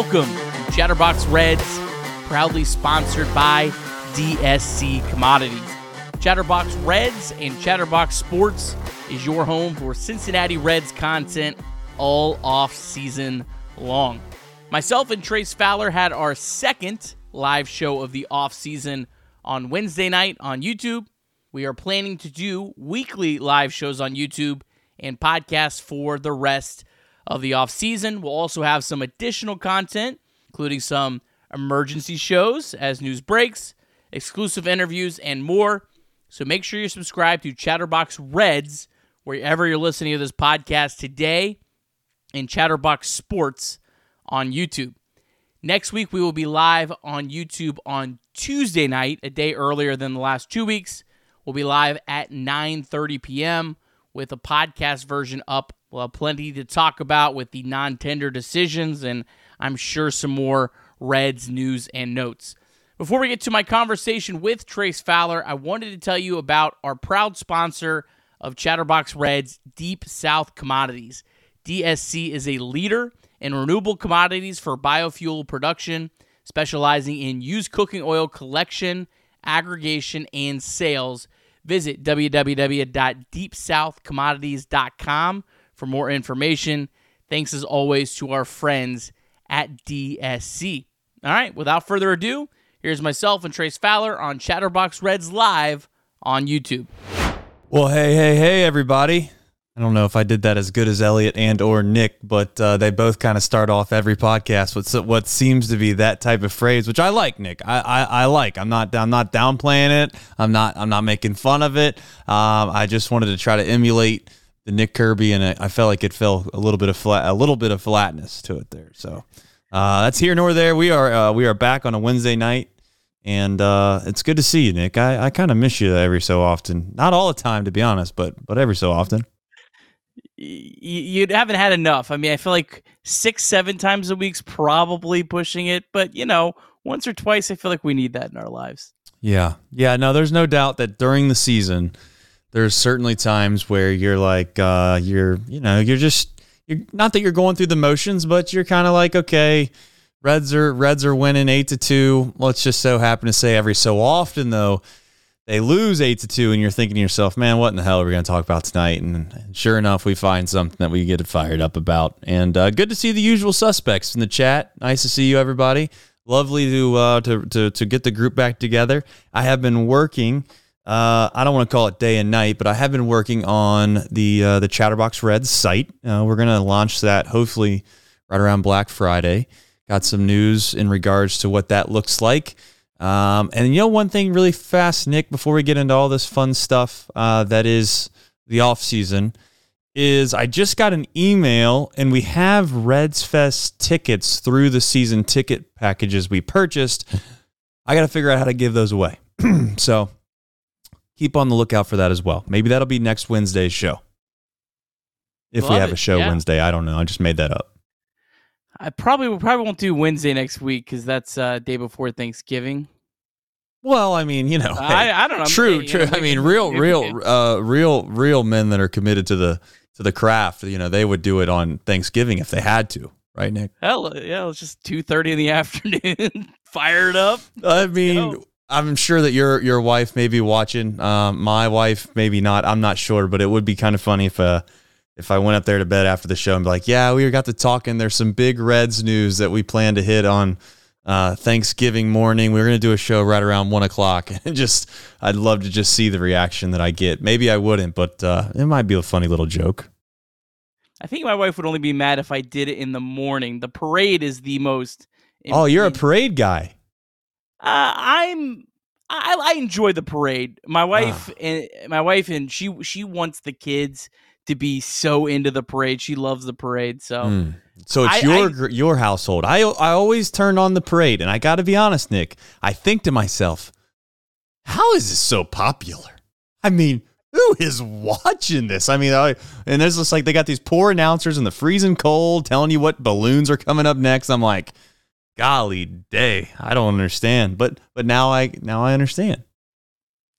Welcome to Chatterbox Reds, proudly sponsored by DSC Commodities. Chatterbox Reds and Chatterbox Sports is your home for Cincinnati Reds content all off season long. Myself and Trace Fowler had our second live show of the off season on Wednesday night on YouTube. We are planning to do weekly live shows on YouTube and podcasts for the rest of the off season. We'll also have some additional content, including some emergency shows as news breaks, exclusive interviews, and more. So make sure you subscribe to Chatterbox Reds wherever you're listening to this podcast today and Chatterbox Sports on YouTube. Next week, we will be live on YouTube on Tuesday night, a day earlier than the last two weeks. We'll be live at 9.30 p.m. with a podcast version up. We'll have plenty to talk about with the non-tender decisions and I'm sure some more Reds news and notes. Before we get to my conversation with Trace Fowler, I wanted to tell you about our proud sponsor of Chatterbox Reds, Deep South Commodities. DSC is a leader in renewable commodities for biofuel production, specializing in used cooking oil collection, aggregation, and sales. Visit www.deepsouthcommodities.com for more information. Thanks as always to our friends at DSC. All right, without further ado, here's myself and Trace Fowler on Chatterbox Reds Live on YouTube. Well, hey, hey, hey, everybody. I don't know if I did that as good as Elliot and or Nick, but uh, they both kind of start off every podcast with what seems to be that type of phrase, which I like, Nick. I, I, I like. I'm not I'm not downplaying it. I'm not I'm not making fun of it. Um, I just wanted to try to emulate the Nick Kirby, and I felt like it felt a little bit of flat a little bit of flatness to it there. So uh, that's here nor there. We are uh, we are back on a Wednesday night. And uh, it's good to see you, Nick. I, I kind of miss you every so often. Not all the time, to be honest, but but every so often you haven't had enough. I mean, I feel like six, seven times a week's probably pushing it, but you know, once or twice, I feel like we need that in our lives. Yeah, yeah. No, there's no doubt that during the season, there's certainly times where you're like, uh, you're, you know, you're just, you're not that you're going through the motions, but you're kind of like, okay, Reds are Reds are winning eight to two. Let's just so happen to say every so often though they lose eight to two, and you're thinking to yourself, "Man, what in the hell are we going to talk about tonight?" And sure enough, we find something that we get fired up about. And uh, good to see the usual suspects in the chat. Nice to see you, everybody. Lovely to uh, to, to to get the group back together. I have been working. Uh, I don't want to call it day and night, but I have been working on the uh, the Chatterbox Reds site. Uh, we're going to launch that hopefully right around Black Friday. Got some news in regards to what that looks like. Um, and you know, one thing really fast, Nick, before we get into all this fun stuff uh, that is the off season, is I just got an email and we have Reds Fest tickets through the season ticket packages we purchased. I got to figure out how to give those away. so keep on the lookout for that as well. Maybe that'll be next Wednesday's show. If Love we have it. a show yeah. Wednesday, I don't know. I just made that up. I probably probably won't do Wednesday next week because that's uh, day before Thanksgiving. Well, I mean, you know, hey, I, I, don't know. True, true. Know, I mean, real, real, uh, real, real men that are committed to the to the craft. You know, they would do it on Thanksgiving if they had to, right, Nick? Hell, yeah. It's just two thirty in the afternoon. Fired up. I mean, I'm sure that your your wife may be watching. Um, my wife, maybe not. I'm not sure, but it would be kind of funny if uh, if I went up there to bed after the show and be like, yeah, we got to talking. There's some big Reds news that we plan to hit on uh, Thanksgiving morning. We are going to do a show right around one o'clock. And just, I'd love to just see the reaction that I get. Maybe I wouldn't, but uh, it might be a funny little joke. I think my wife would only be mad if I did it in the morning. The parade is the most. Oh, you're a parade guy. Uh, I'm. I, I enjoy the parade. My wife ah. and my wife and she she wants the kids to be so into the parade. She loves the parade. So, mm. so it's I, your I, your household. I I always turn on the parade, and I got to be honest, Nick. I think to myself, how is this so popular? I mean, who is watching this? I mean, I, and there's just like they got these poor announcers in the freezing cold telling you what balloons are coming up next. I'm like, golly day, I don't understand. But but now I now I understand.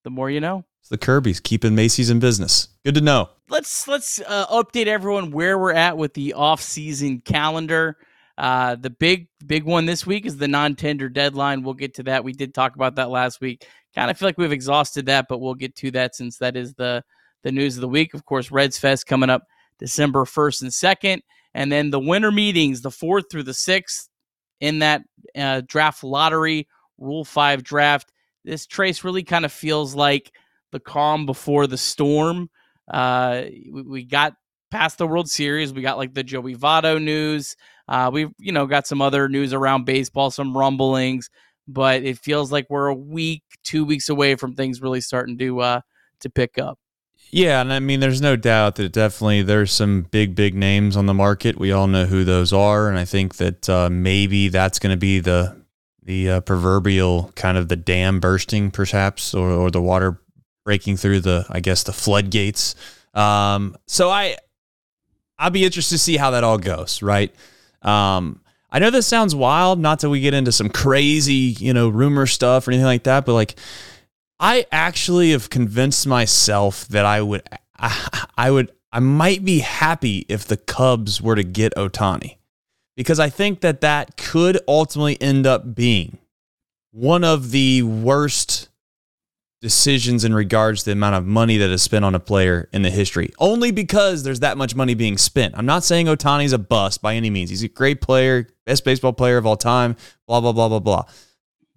The more you know. It's the Kirby's keeping Macy's in business. Good to know let's let's uh, update everyone where we're at with the off-season calendar. Uh, the big big one this week is the non-tender deadline. We'll get to that. We did talk about that last week. Kind of feel like we've exhausted that, but we'll get to that since that is the the news of the week. Of course, Reds Fest coming up December first and second, and then the winter meetings, the fourth through the sixth, in that uh, draft lottery Rule Five draft. This trace really kind of feels like the calm before the storm. Uh, we, we got past the World Series. We got like the Joey Votto news. Uh, we've you know got some other news around baseball, some rumblings, but it feels like we're a week, two weeks away from things really starting to uh, to pick up. Yeah, and I mean, there's no doubt that definitely there's some big, big names on the market. We all know who those are, and I think that uh, maybe that's going to be the the uh, proverbial kind of the dam bursting, perhaps, or, or the water breaking through the, I guess, the floodgates. Um, so I, I'll be interested to see how that all goes. Right. Um, I know this sounds wild, not that we get into some crazy, you know, rumor stuff or anything like that, but like, I actually have convinced myself that I would, I, I would, I might be happy if the Cubs were to get Ohtani because I think that that could ultimately end up being one of the worst decisions in regards to the amount of money that is spent on a player in the history, only because there's that much money being spent. I'm not saying Ohtani's a bust by any means. He's a great player, best baseball player of all time, blah, blah, blah, blah, blah.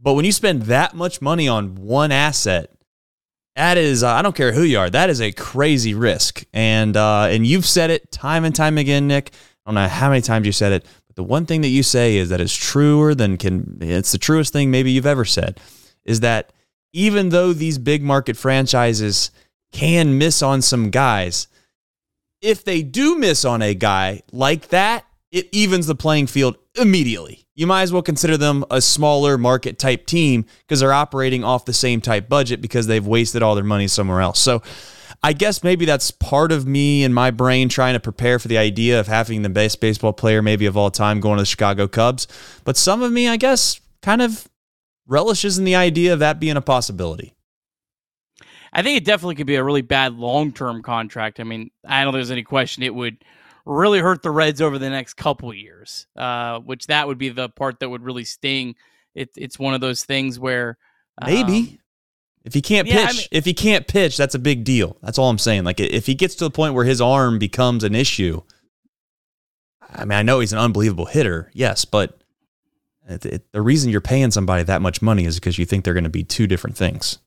But when you spend that much money on one asset, that is, uh, I don't care who you are, that is a crazy risk. And uh, and you've said it time and time again, Nick. I don't know how many times you said it, but the one thing that you say is that is truer than can, it's the truest thing maybe you've ever said, is that even though these big market franchises can miss on some guys, if they do miss on a guy like that, it evens the playing field immediately. You might as well consider them a smaller market type team because they're operating off the same type budget because they've wasted all their money somewhere else. So I guess maybe that's part of me and my brain trying to prepare for the idea of having the best baseball player maybe of all time going to the Chicago Cubs. But some of me, I guess, kind of relishes in the idea of that being a possibility. I think it definitely could be a really bad long term contract. I mean, I don't think there's any question it would really hurt the Reds over the next couple years, uh, which that would be the part that would really sting. It, it's one of those things where maybe um, if he can't yeah, pitch, I mean, if he can't pitch, that's a big deal. That's all I'm saying. Like if he gets to the point where his arm becomes an issue, I mean, I know he's an unbelievable hitter, yes, but it, it, the reason you're paying somebody that much money is because you think they're going to be two different things.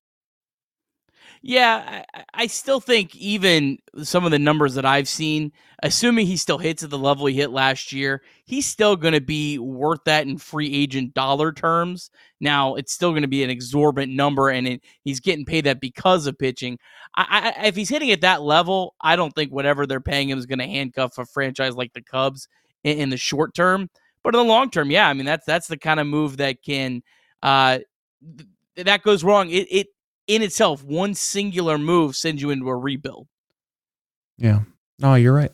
Yeah, I, I, still think even some of the numbers that I've seen, assuming he still hits at the level he hit last year, he's still going to be worth that in free agent dollar terms. Now, it's still going to be an exorbitant number, and it, he's getting paid that because of pitching. I, I, if he's hitting at that level, I don't think whatever they're paying him is going to handcuff a franchise like the Cubs in, in the short term. But in the long term, yeah, I mean that's that's the kind of move that can uh th- that goes wrong. It it in itself, one singular move sends you into a rebuild. Yeah. No, you're right.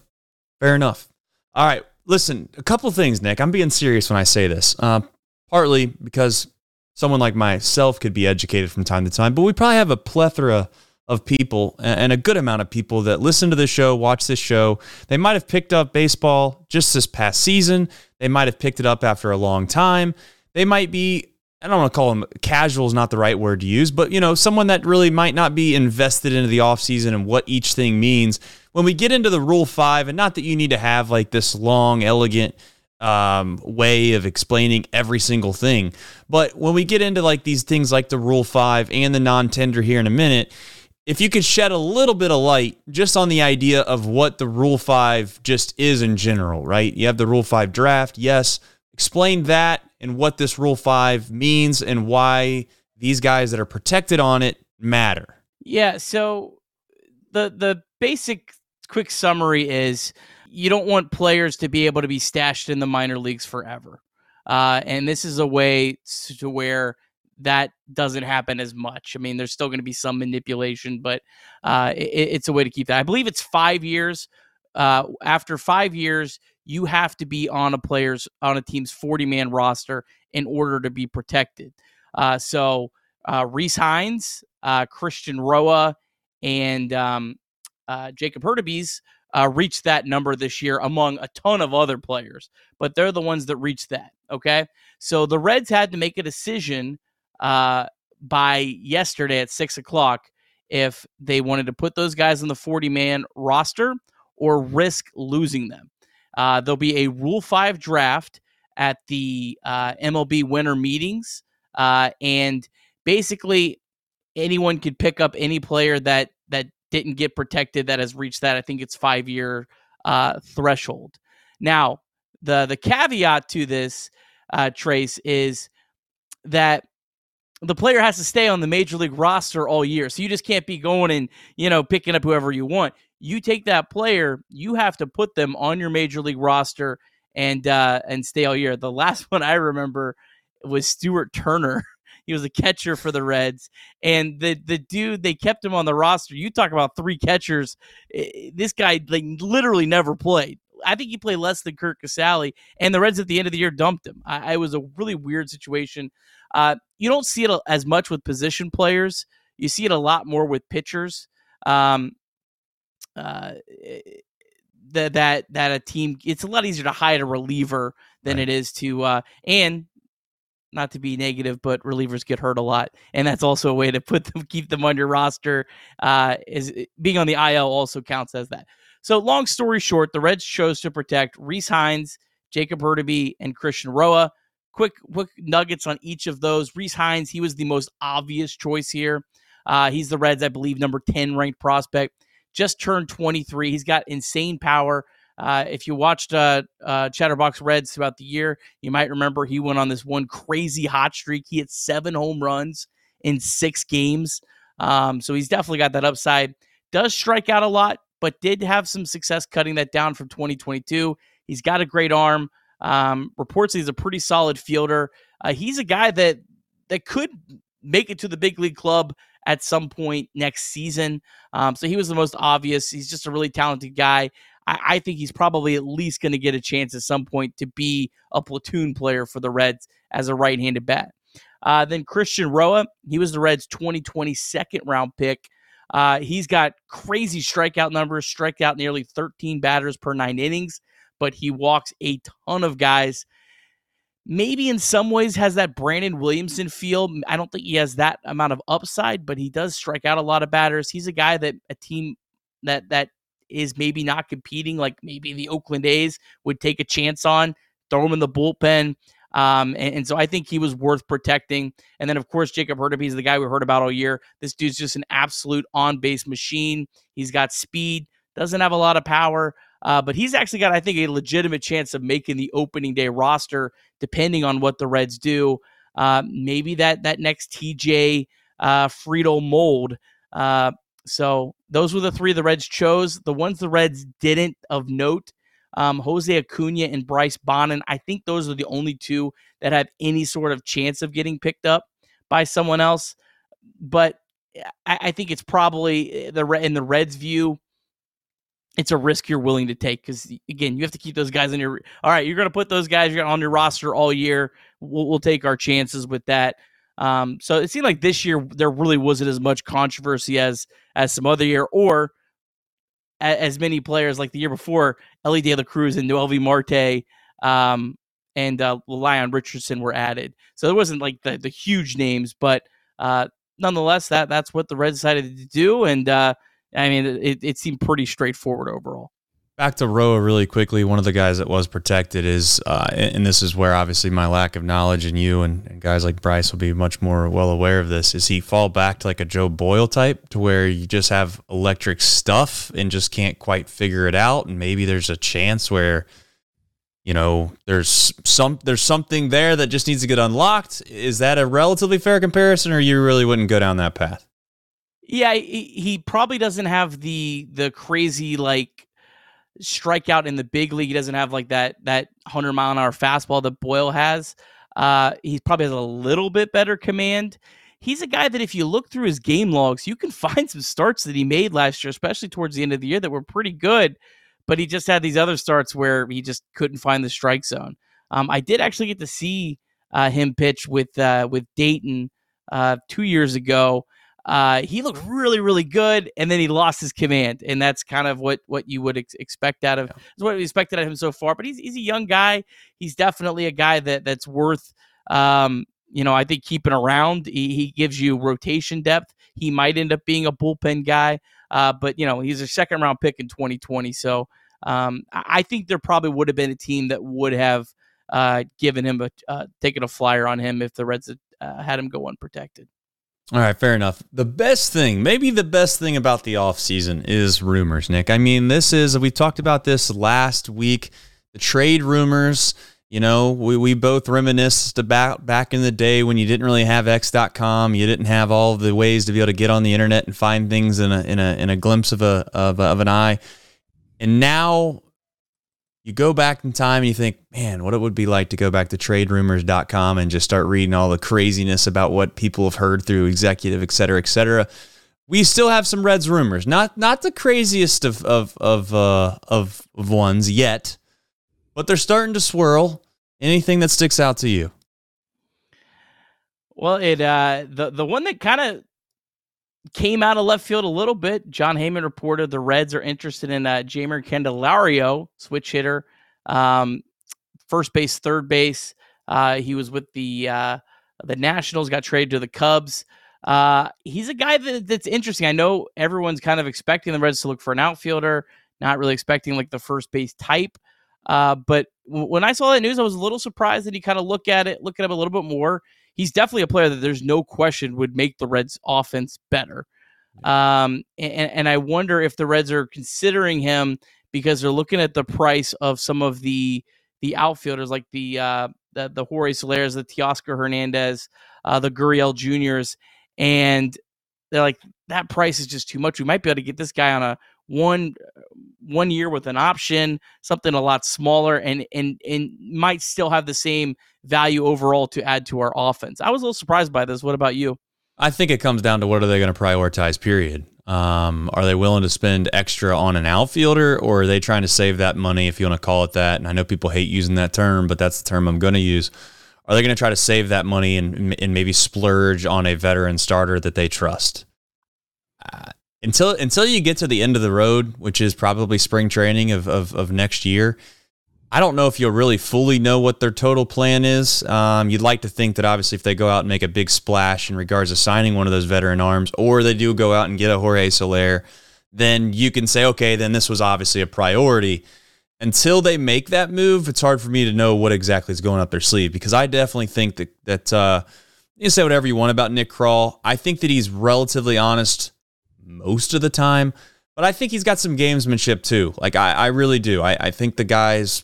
Fair enough. All right. Listen, a couple things, Nick. I'm being serious when I say this. Uh, partly because someone like myself could be educated from time to time, but we probably have a plethora of people and a good amount of people that listen to this show, watch this show. They might have picked up baseball just this past season. They might have picked it up after a long time. They might be, I don't want to call them casual is not the right word to use, but you know, someone that really might not be invested into the offseason and what each thing means. When we get into the rule five, and not that you need to have like this long, elegant um, way of explaining every single thing, but when we get into like these things like the rule five and the non tender here in a minute, if you could shed a little bit of light just on the idea of what the Rule 5 just is in general, right? You have the Rule 5 draft. Yes. Explain that and what this Rule 5 means and why these guys that are protected on it matter. Yeah. So the the basic quick summary is you don't want players to be able to be stashed in the minor leagues forever. Uh, and this is a way to where that doesn't happen as much. I mean, there's still going to be some manipulation, but uh, it, it's a way to keep that. I believe it's five years. Uh, after five years, you have to be on a player's on a team's 40 man roster in order to be protected. Uh, so uh, Rece Hinds, uh, Christian Roa, and um, uh, Jacob Hurtubise uh, reached that number this year among a ton of other players, but they're the ones that reached that. Okay. So the Reds had to make a decision uh, by yesterday at six o'clock if they wanted to put those guys on the 40 man roster or risk losing them. Uh, there'll be a Rule 5 draft at the uh, MLB winter meetings. Uh, and basically, anyone could pick up any player that, that didn't get protected that has reached that. I think it's five year uh, threshold. Now, the, the caveat to this, uh, Trace, is that the player has to stay on the major league roster all year. So you just can't be going and, you know, picking up whoever you want. You take that player, you have to put them on your major league roster and uh and stay all year. The last one I remember was Stuart Turner. He was a catcher for the Reds, and the the dude they kept him on the roster. You talk about three catchers. This guy like literally never played. I think he played less than Curt Casali, and the Reds at the end of the year dumped him. I, I was a really weird situation. Uh, you don't see it as much with position players. You see it a lot more with pitchers. Um, uh, that that that a team it's a lot easier to hide a reliever than right. it is to uh, and not to be negative, but relievers get hurt a lot, and that's also a way to put them keep them on your roster. Uh, is being on the IL also counts as that. So, long story short, the Reds chose to protect Rece Hinds, Jacob Hurtubise, and Christian Roa. Quick, quick nuggets on each of those. Rece Hinds, he was the most obvious choice here. Uh, he's the Reds, I believe, number 10 ranked prospect. Just turned 23. He's got insane power. Uh, if you watched uh, uh, Chatterbox Reds throughout the year, you might remember he went on this one crazy hot streak. He hit seven home runs in six games. Um, so he's definitely got that upside. Does strike out a lot, but did have some success cutting that down from 2022. He's got a great arm. Um, reports he's a pretty solid fielder. Uh, he's a guy that that could make it to the big league club at some point next season. Um, so he was the most obvious. He's just a really talented guy. I, I think he's probably at least going to get a chance at some point to be a platoon player for the Reds as a right-handed bat. Uh, then Christian Roa, he was the Reds' 2020 second round pick. Uh, he's got crazy strikeout numbers, strike out nearly 13 batters per nine innings, but he walks a ton of guys. Maybe in some ways has that Brandon Williamson feel. I don't think he has that amount of upside, but he does strike out a lot of batters. He's a guy that a team that that is maybe not competing, like maybe the Oakland A's would take a chance on, throw him in the bullpen. Um, and, and, so I think he was worth protecting. And then, of course, Jacob Hurtubise is the guy we heard about all year. This dude's just an absolute on base machine. He's got speed, doesn't have a lot of power, uh, but he's actually got, I think, a legitimate chance of making the opening day roster, depending on what the Reds do. Uh, maybe that that next TJ uh, Friedl mold. Uh, so those were the three the Reds chose. The ones the Reds didn't of note um, Jose Acuna and Bryce Bonnin. I think those are the only two that have any sort of chance of getting picked up by someone else. But I, I think it's probably eh, the in the Reds' view, it's a risk you're willing to take because again, you have to keep those guys in your. All right, you're going to put those guys on your roster all year. We'll, we'll take our chances with that. Um, so it seemed like this year there really wasn't as much controversy as as some other year, or as many players like the year before, Elly De La Cruz and Noelvi Marte um, and uh, Lyon Richardson were added. So it wasn't like the, the huge names, but uh, nonetheless, that that's what the Reds decided to do. And uh, I mean, it, it seemed pretty straightforward overall. Back to Roa really quickly. One of the guys that was protected is, uh, and this is where obviously my lack of knowledge and you and, and, guys like Bryce will be much more well aware of this. Is he fall back to like a Joe Boyle type, to where you just have electric stuff and just can't quite figure it out, and maybe there's a chance where, you know, there's some there's something there that just needs to get unlocked. Is that a relatively fair comparison, or you really wouldn't go down that path? Yeah, he, he probably doesn't have the the crazy like strikeout in the big league. He doesn't have like that that hundred mile an hour fastball that Boyle has. Uh, he probably has a little bit better command. He's a guy that if you look through his game logs, you can find some starts that he made last year, especially towards the end of the year, that were pretty good. But he just had these other starts where he just couldn't find the strike zone. Um, I did actually get to see uh, him pitch with uh, with Dayton uh, two years ago. Uh, he looked really, really good, and then he lost his command, and that's kind of what what you would ex- expect out of yeah. what we expected out of him so far. But he's he's a young guy. He's definitely a guy that that's worth, um, you know, I think keeping around. He, he gives you rotation depth. He might end up being a bullpen guy, uh, but you know, he's a second round pick in 2020. So um, I think there probably would have been a team that would have uh, given him a uh, taken a flyer on him if the Reds had, uh, had him go unprotected. All right, fair enough. The best thing, maybe the best thing about the offseason is rumors, Nick. I mean, this is, we talked about this last week, the trade rumors. You know, we, we both reminisced about back in the day when you didn't really have X.com, you didn't have all the ways to be able to get on the internet and find things in a in a in a glimpse of a of, a, of an eye. And now you go back in time and you think, man, what it would be like to go back to traderumors.com and just start reading all the craziness about what people have heard through executive, et cetera, et cetera. We still have some Reds rumors, not not the craziest of of of uh, of, of ones yet, but they're starting to swirl. Anything that sticks out to you? Well, it uh, the the one that kind of came out of left field a little bit. Jon Heyman reported the Reds are interested in uh, Jeimer Candelario, switch hitter, um, first base, third base. Uh, he was with the uh, the Nationals, got traded to the Cubs. Uh, he's a guy that, that's interesting. I know everyone's kind of expecting the Reds to look for an outfielder, not really expecting like the first base type. Uh, but w- when I saw that news, I was a little surprised that he kind of look at it, look at him a little bit more he's definitely a player that there's no question would make the Reds offense better. Um, and, and I wonder if the Reds are considering him because they're looking at the price of some of the the outfielders like the uh, the, the Jorge Solers, the Teoscar Hernandez, uh, the Gurriel Juniors, and they're like that price is just too much. We might be able to get this guy on a one one year with an option, something a lot smaller, and and and might still have the same value overall to add to our offense. I was a little surprised by this. What about you? I think it comes down to what are they going to prioritize. Period. Um, are they willing to spend extra on an outfielder, or are they trying to save that money, if you want to call it that? And I know people hate using that term, but that's the term I'm going to use. Are they going to try to save that money and, and maybe splurge on a veteran starter that they trust? Uh, until until you get to the end of the road, which is probably spring training of, of, of next year, I don't know if you'll really fully know what their total plan is. Um, you'd like to think that obviously if they go out and make a big splash in regards to signing one of those veteran arms, or they do go out and get a Jorge Soler, then you can say, okay, then this was obviously a priority. Until they make that move, it's hard for me to know what exactly is going up their sleeve because I definitely think that that uh, you can say whatever you want about Nick Krall. I think that he's relatively honest most of the time, but I think he's got some gamesmanship too. Like I, I really do. I, I think the guy's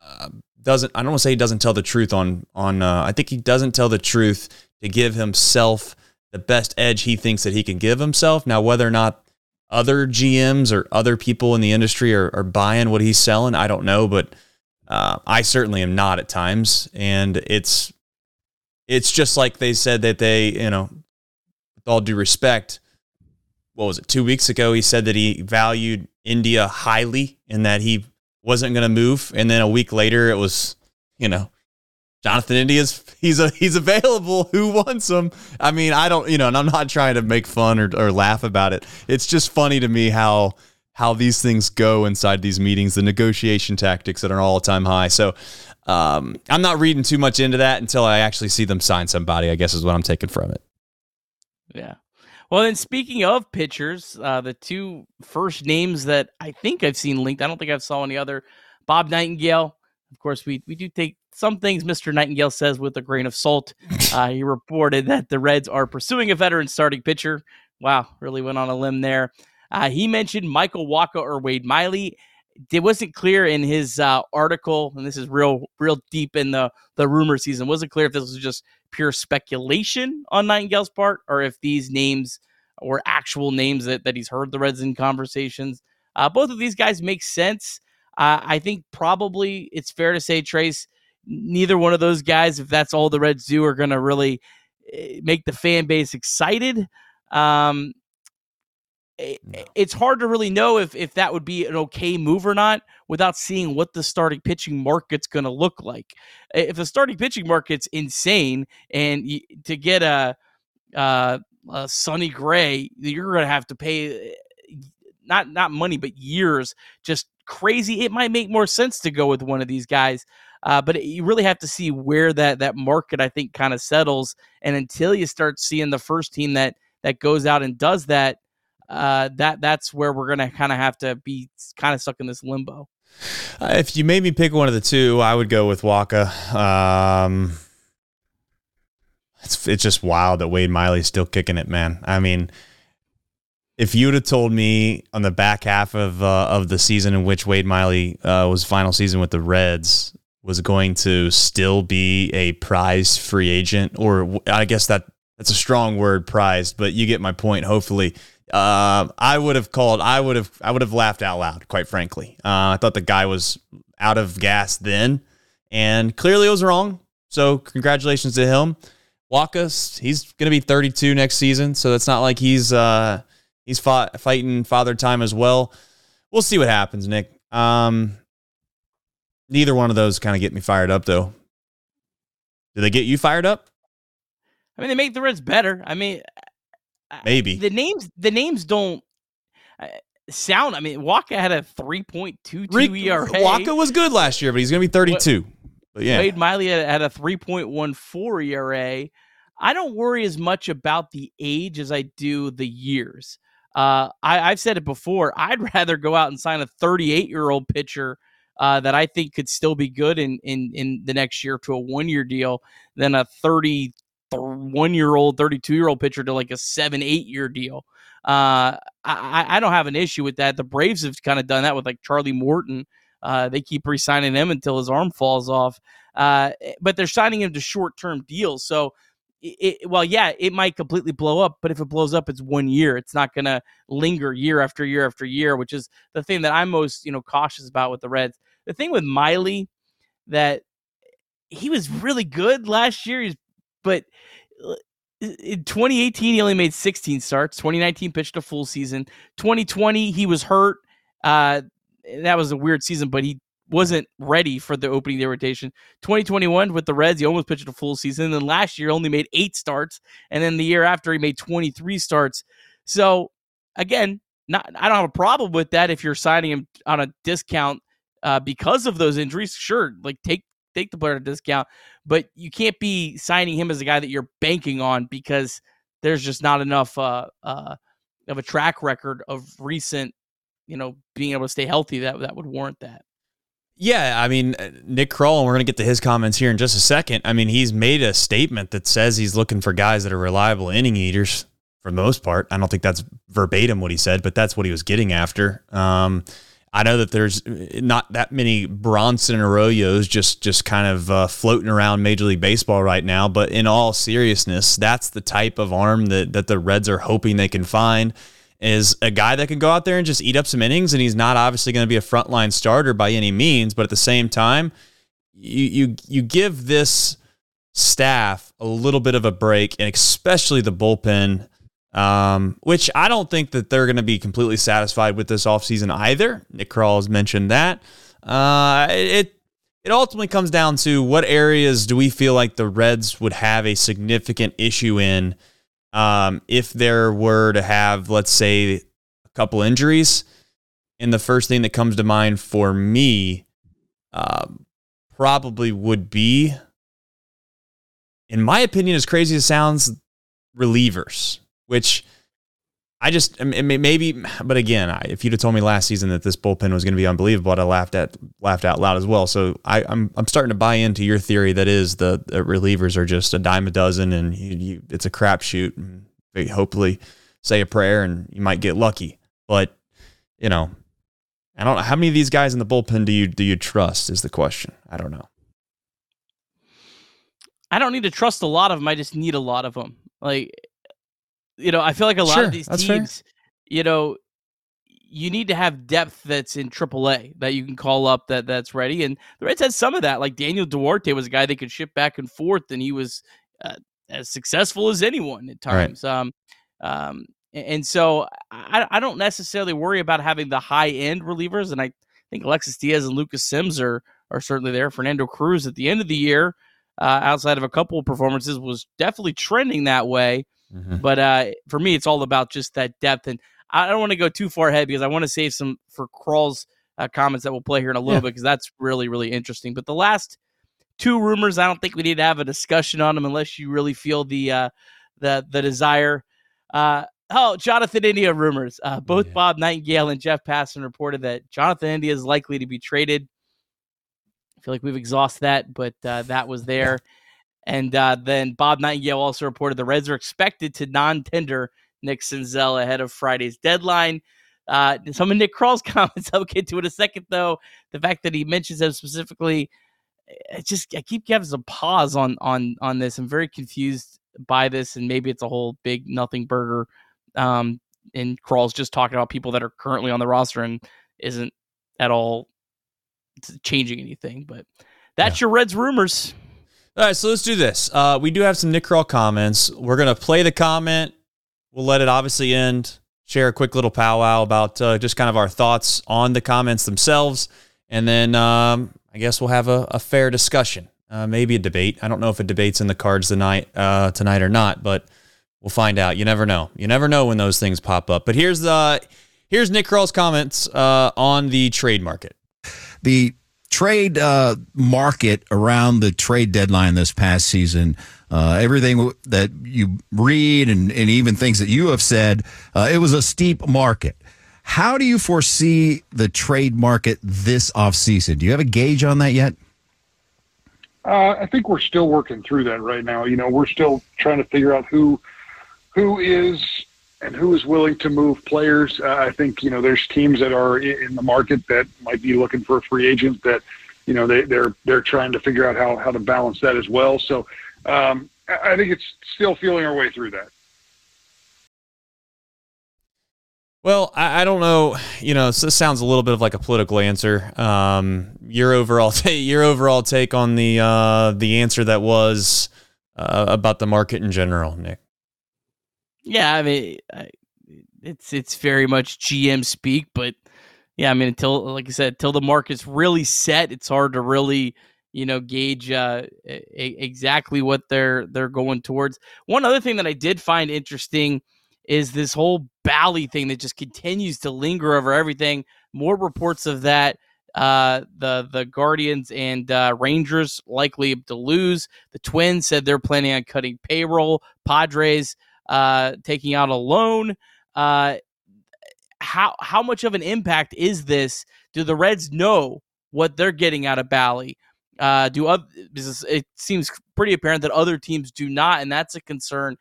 uh, doesn't I don't want to say he doesn't tell the truth on on uh, I think he doesn't tell the truth to give himself the best edge he thinks that he can give himself. Now whether or not other GMs or other people in the industry are, are buying what he's selling, I don't know, but uh, I certainly am not at times, and it's it's just like they said that they you know with all due respect what was it two weeks ago he said that he valued India highly and that he wasn't going to move, and then a week later it was, you know, Jonathan India's he's a he's available. Who wants him? I mean, I don't, you know, and I'm not trying to make fun or, or laugh about it. It's just funny to me how how these things go inside these meetings, the negotiation tactics at an all time high. So um, I'm not reading too much into that until I actually see them sign somebody. I guess is what I'm taking from it. Yeah. Well, then speaking of pitchers, uh, the two first names that I think I've seen linked, I don't think I've saw any other. Bob Nightingale. Of course, we we do take some things Mr. Nightingale says with a grain of salt. Uh, he reported that the Reds are pursuing a veteran starting pitcher. Wow, really went on a limb there. Uh, he mentioned Michael Wacha or Wade Miley. It wasn't clear in his uh, article, and this is real, real deep in the the rumor season. Wasn't clear if this was just pure speculation on Nightingale's part or if these names were actual names that, that he's heard the Reds in conversations. Uh, both of these guys make sense. Uh, I think probably it's fair to say, Trace, neither one of those guys, if that's all the Reds do, are going to really eh, make the fan base excited. Um, no. It's hard to really know if, if that would be an okay move or not without seeing what the starting pitching market's going to look like. If the starting pitching market's insane and you, to get a uh, uh, Sonny Gray, you're going to have to pay not not money but years, just crazy. It might make more sense to go with one of these guys. Uh, but you really have to see where that that market I think kind of settles, and until you start seeing the first team that that goes out and does that, uh, that that's where we're gonna kind of have to be kind of stuck in this limbo. Uh, if you made me pick one of the two, I would go with Wacha. Um, it's it's just wild that Wade Miley's still kicking it, man. I mean, if you'd have told me on the back half of uh, of the season in which Wade Miley uh, was final season with the Reds was going to still be a prized free agent, or I guess that that's a strong word, prized, but you get my point. Hopefully, uh, I would have called. I would have. I would have laughed out loud. Quite frankly, uh, I thought the guy was out of gas then, and clearly it was wrong. So congratulations to him. Wacha's he's going to be 32 next season, so it's not like he's uh, he's fought, fighting father time as well. We'll see what happens, Nick. Um, neither one of those kind of get me fired up, though. Do they get you fired up? I mean, they make the Reds better. I mean, maybe the names the names don't uh, sound. I mean, Wacha had a three point two two ERA. Wacha was good last year, but he's going to be thirty two. But yeah, Wade Miley had a three point one four ERA. I don't worry as much about the age as I do the years. Uh, I, have said it before. I'd rather go out and sign a 38 year old pitcher uh, that I think could still be good in in in the next year to a one year deal than a 31 year old, 32 year old pitcher to like a seven eight year deal. Uh, I, I don't have an issue with that. The Braves have kind of done that with like Charlie Morton. Uh, they keep re-signing him until his arm falls off. Uh, but they're signing him to short-term deals. So it, well, yeah, it might completely blow up, but if it blows up, it's one year. It's not going to linger year after year after year, which is the thing that I'm most, you know, cautious about with the Reds. The thing with Miley that he was really good last year, but uh, in 2018 he only made 16 starts. 2019 pitched a full season. 2020 he was hurt. Uh, that was a weird season, but he wasn't ready for the opening day rotation. 2021 with the Reds, he almost pitched a full season. And then last year only made eight starts, and then the year after he made 23 starts. So again, not I don't have a problem with that if you're signing him on a discount uh, because of those injuries. Sure, like take take the player at a discount, but you can't be signing him as a guy that you're banking on because there's just not enough uh, uh, of a track record of recent, you know, being able to stay healthy that that would warrant that. Yeah, I mean, uh, Nick Krall, and we're going to get to his comments here in just a second. I mean, he's made a statement that says he's looking for guys that are reliable inning eaters for the most part. I don't think that's verbatim what he said, but that's what he was getting after. Um, I know that there's uh, not that many Bronson Arroyos just just kind of uh, floating around Major League Baseball right now. But in all seriousness, that's the type of arm that that the Reds are hoping they can find is a guy that can go out there and just eat up some innings. And he's not obviously going to be a frontline starter by any means, but at the same time, you you you give this staff a little bit of a break, and especially the bullpen. Um, which I don't think that they're going to be completely satisfied with this offseason either. Nick Krall has mentioned that. Uh, it it ultimately comes down to what areas do we feel like the Reds would have a significant issue in um, if there were to have, let's say, a couple injuries, and the first thing that comes to mind for me uh, probably would be, in my opinion, as crazy as it sounds, relievers, which I just maybe, but again, if you'd have told me last season that this bullpen was going to be unbelievable, I'd have laughed at laughed out loud as well. So I, am I'm, I'm starting to buy into your theory that is the, the relievers are just a dime a dozen and you, you, it's a crapshoot. Hopefully, say a prayer and you might get lucky. But you know, I don't know how many of these guys in the bullpen do you do you trust is the question. I don't know. I don't need to trust a lot of them. I just need a lot of them. Like you know, I feel like a lot sure, of these teams, fair. you know, you need to have depth that's in AAA that you can call up that that's ready. And the Reds had some of that. Like Daniel Duarte was a guy they could ship back and forth, and he was uh, as successful as anyone at times. Right. Um, um, and so I, I don't necessarily worry about having the high end relievers. And I think Alexis Diaz and Lucas Sims are are certainly there. Fernando Cruz at the end of the year, uh, outside of a couple of performances, was definitely trending that way. Mm-hmm. But uh, for me, it's all about just that depth. And I don't want to go too far ahead because I want to save some for Krall's uh, comments that we'll play here in a little yeah. bit because that's really, really interesting. But the last two rumors, I don't think we need to have a discussion on them unless you really feel the uh, the the desire. Uh, oh, Jonathan India rumors. Uh, both yeah. Bob Nightingale and Jeff Passan reported that Jonathan India is likely to be traded. I feel like we've exhausted that, but uh, that was there. And uh, then Bob Nightingale also reported the Reds are expected to non-tender Nick Senzel ahead of Friday's deadline. Uh, some of Nick Krall's comments I'll get to in a second, though. The fact that he mentions them specifically, I just I keep having some pause on on on this. I'm very confused by this, and maybe it's a whole big nothing burger. Um, and Krall's just talking about people that are currently on the roster and isn't at all changing anything. But that's yeah. your Reds rumors. All right, so let's do this. Uh, we do have some Nick Krall comments. We're gonna play the comment. We'll let it obviously end. Share a quick little powwow about uh, just kind of our thoughts on the comments themselves, and then um, I guess we'll have a, a fair discussion. Uh, maybe a debate. I don't know if a debate's in the cards tonight, uh, tonight or not, but we'll find out. You never know. You never know when those things pop up. But here's the here's Nick Krall's comments uh, on the trade market. The trade uh, market around the trade deadline this past season. Uh, everything that you read and, and even things that you have said, uh, it was a steep market. How do you foresee the trade market this offseason? Do you have a gauge on that yet? Uh, I think we're still working through that right now. You know, we're still trying to figure out who who is and who is willing to move players. Uh, I think you know there's teams that are in the market that might be looking for a free agent that you know they, they're they're trying to figure out how how to balance that as well. So um, I think it's still feeling our way through that. Well, I, I, don't know. You know, this sounds a little bit of like a political answer. Um, your overall take, your overall take on the uh, the answer that was uh, about the market in general, Nick. Yeah, I mean, it's it's very much GM speak, but yeah, I mean, until like I said, until the market's really set, it's hard to really you know gauge uh, a- exactly what they're they're going towards. One other thing that I did find interesting is this whole Bally thing that just continues to linger over everything. More reports of that. Uh, the the Guardians and uh, Rangers likely to lose. The Twins said they're planning on cutting payroll. Padres uh, taking out a loan. Uh, how how much of an impact is this? Do the Reds know what they're getting out of Bally? Uh, do other, it seems pretty apparent that other teams do not, and that's a concern.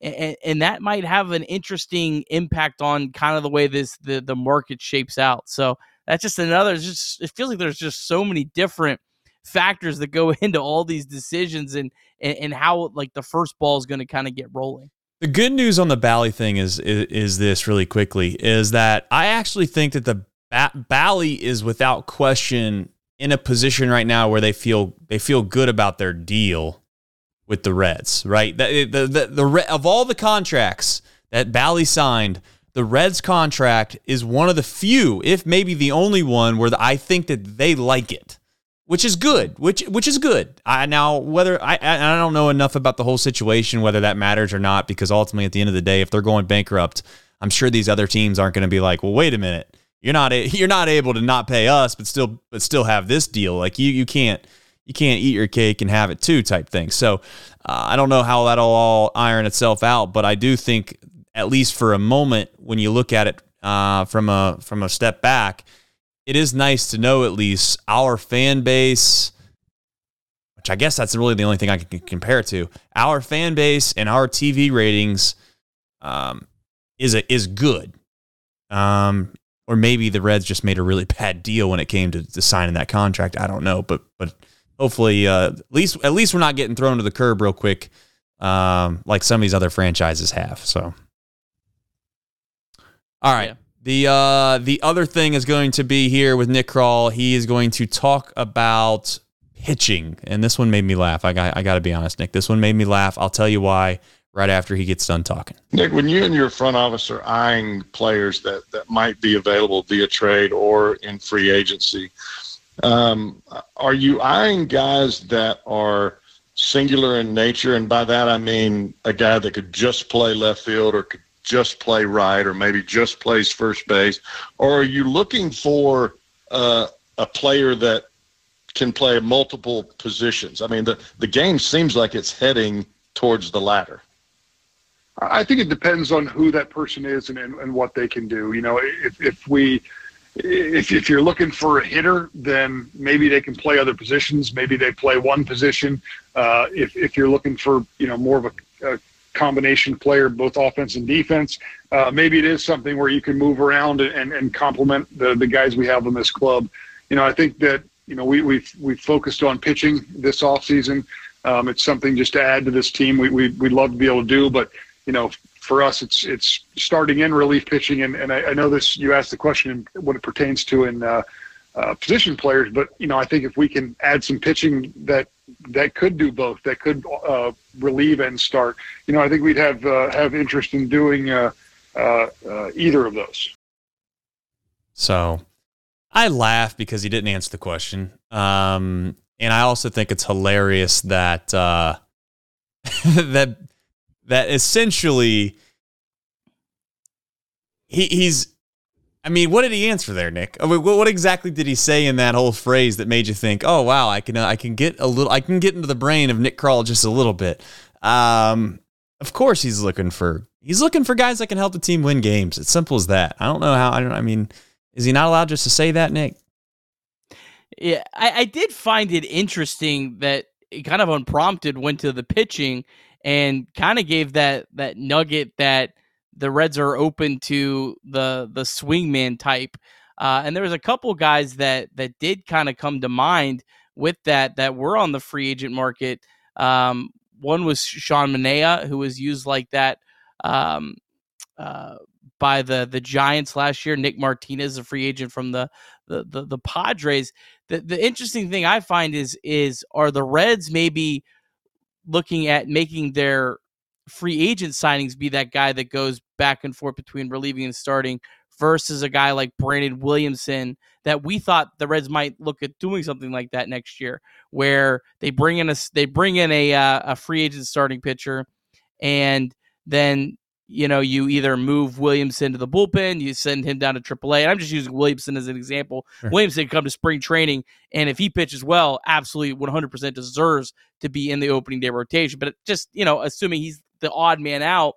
And, and, that might have an interesting impact on kind of the way this the, the market shapes out. So that's just another. Just it feels like there's just so many different factors that go into all these decisions and and, and how like the first ball is going to kind of get rolling. The good news on the Bally thing is, is, is this really quickly is that I actually think that the ba- Bally is without question in a position right now where they feel they feel good about their deal with the Reds, right? The, the, the, the, of all the contracts that Bally signed, the Reds contract is one of the few, if maybe the only one, where I think that they like it which is good. Which which is good. I now whether I I don't know enough about the whole situation whether that matters or not because ultimately at the end of the day, if they're going bankrupt, I'm sure these other teams aren't going to be like, well, wait a minute, you're not you're not able to not pay us, but still but still have this deal. Like you you can't you can't eat your cake and have it too type thing. So uh, I don't know how that'll all iron itself out, but I do think at least for a moment when you look at it uh, from a from a step back it is nice to know at least our fan base, which I guess that's really the only thing I can compare it to. Our fan base and our TV ratings um, is a, is good. Um, or maybe the Reds just made a really bad deal when it came to, to signing that contract. I don't know, but but hopefully, uh, at least at least we're not getting thrown to the curb real quick, um, like some of these other franchises have. So, all right. Yeah. The uh, the other thing is going to be here with Nick Krall. He is going to talk about pitching, and this one made me laugh. I got I got to be honest, Nick. This one made me laugh. I'll tell you why right after he gets done talking. Nick, when you and your front office are eyeing players that that might be available via trade or in free agency, um, are you eyeing guys that are singular in nature, and by that I mean a guy that could just play left field or could just play right or maybe just plays first base, or are you looking for uh, a player that can play multiple positions? I mean, the the game seems like it's heading towards the latter. I think it depends on who that person is and, and, and what they can do. You know, if, if we if, if you're looking for a hitter, then maybe they can play other positions. Maybe they play one position. Uh, if, if you're looking for, you know, more of a, a combination player, both offense and defense, uh, maybe it is something where you can move around and, and complement the, the guys we have in this club. You know, I think that, you know, we, we've, we've focused on pitching this offseason. Um, it's something just to add to this team. We, we, we'd love to be able to do, but, you know, for us, it's it's starting in relief pitching, and, and I, I know this. You asked the question what it pertains to in uh, uh, position players, but you know I think if we can add some pitching that that could do both, that could uh, relieve and start, you know I think we'd have uh, have interest in doing uh, uh, either of those. So, I laugh because he didn't answer the question, um, and I also think it's hilarious that that that essentially he he's I mean, what did he answer there, Nick? I mean, what, exactly did he say in that whole phrase that made you think, "Oh, wow, I can uh, I can get a little I can get into the brain of Nick Krall just a little bit." Um, of course, he's looking for he's looking for guys that can help the team win games. It's simple as that. I don't know how. I don't. I mean, is he not allowed just to say that, Nick? Yeah, I, I did find it interesting that he kind of unprompted went to the pitching and kind of gave that that nugget that the Reds are open to the the swingman type. Uh, and there was a couple guys that that did kind of come to mind with that that were on the free agent market. Um, one was Sean Manaea, who was used like that um, uh, by the the Giants last year. Nick Martinez, a free agent from the the the, the Padres. The the interesting thing I find is is are the Reds maybe looking at making their free agent signings be that guy that goes back and forth between relieving and starting versus a guy like Brandon Williamson that we thought the Reds might look at doing something like that next year where they bring in a they bring in a uh, a free agent starting pitcher and then you know, you either move Williamson to the bullpen, you send him down to AAA. And I'm just using Williamson as an example. Sure. Williamson come to spring training, and if he pitches well, absolutely 100% deserves to be in the opening day rotation. But just, you know, assuming he's the odd man out,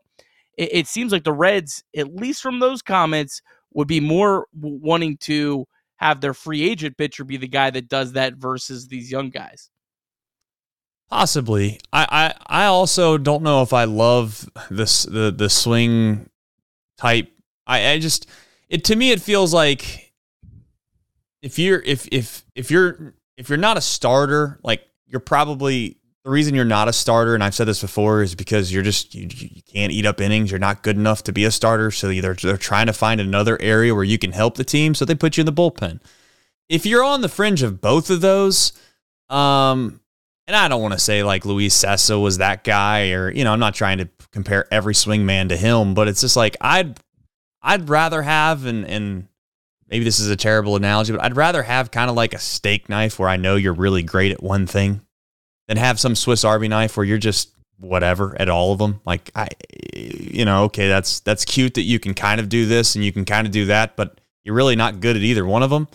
it, it seems like the Reds, at least from those comments, would be more wanting to have their free agent pitcher be the guy that does that versus these young guys. Possibly. I, I, I also don't know if I love this the the swing type. I, I just it to me it feels like if you're if if if you're if you're not a starter, like you're probably the reason you're not a starter, and I've said this before, is because you're just you, you can't eat up innings. You're not good enough to be a starter. So either they're trying to find another area where you can help the team, so they put you in the bullpen. If you're on the fringe of both of those, um, and I don't want to say like Luis Cessa was that guy, or you know, I'm not trying to compare every swingman to him, but it's just like I'd I'd rather have and and maybe this is a terrible analogy, but I'd rather have kind of like a steak knife where I know you're really great at one thing than have some Swiss Army knife where you're just whatever at all of them. Like I, you know, okay, that's that's cute that you can kind of do this and you can kind of do that, but you're really not good at either one of them.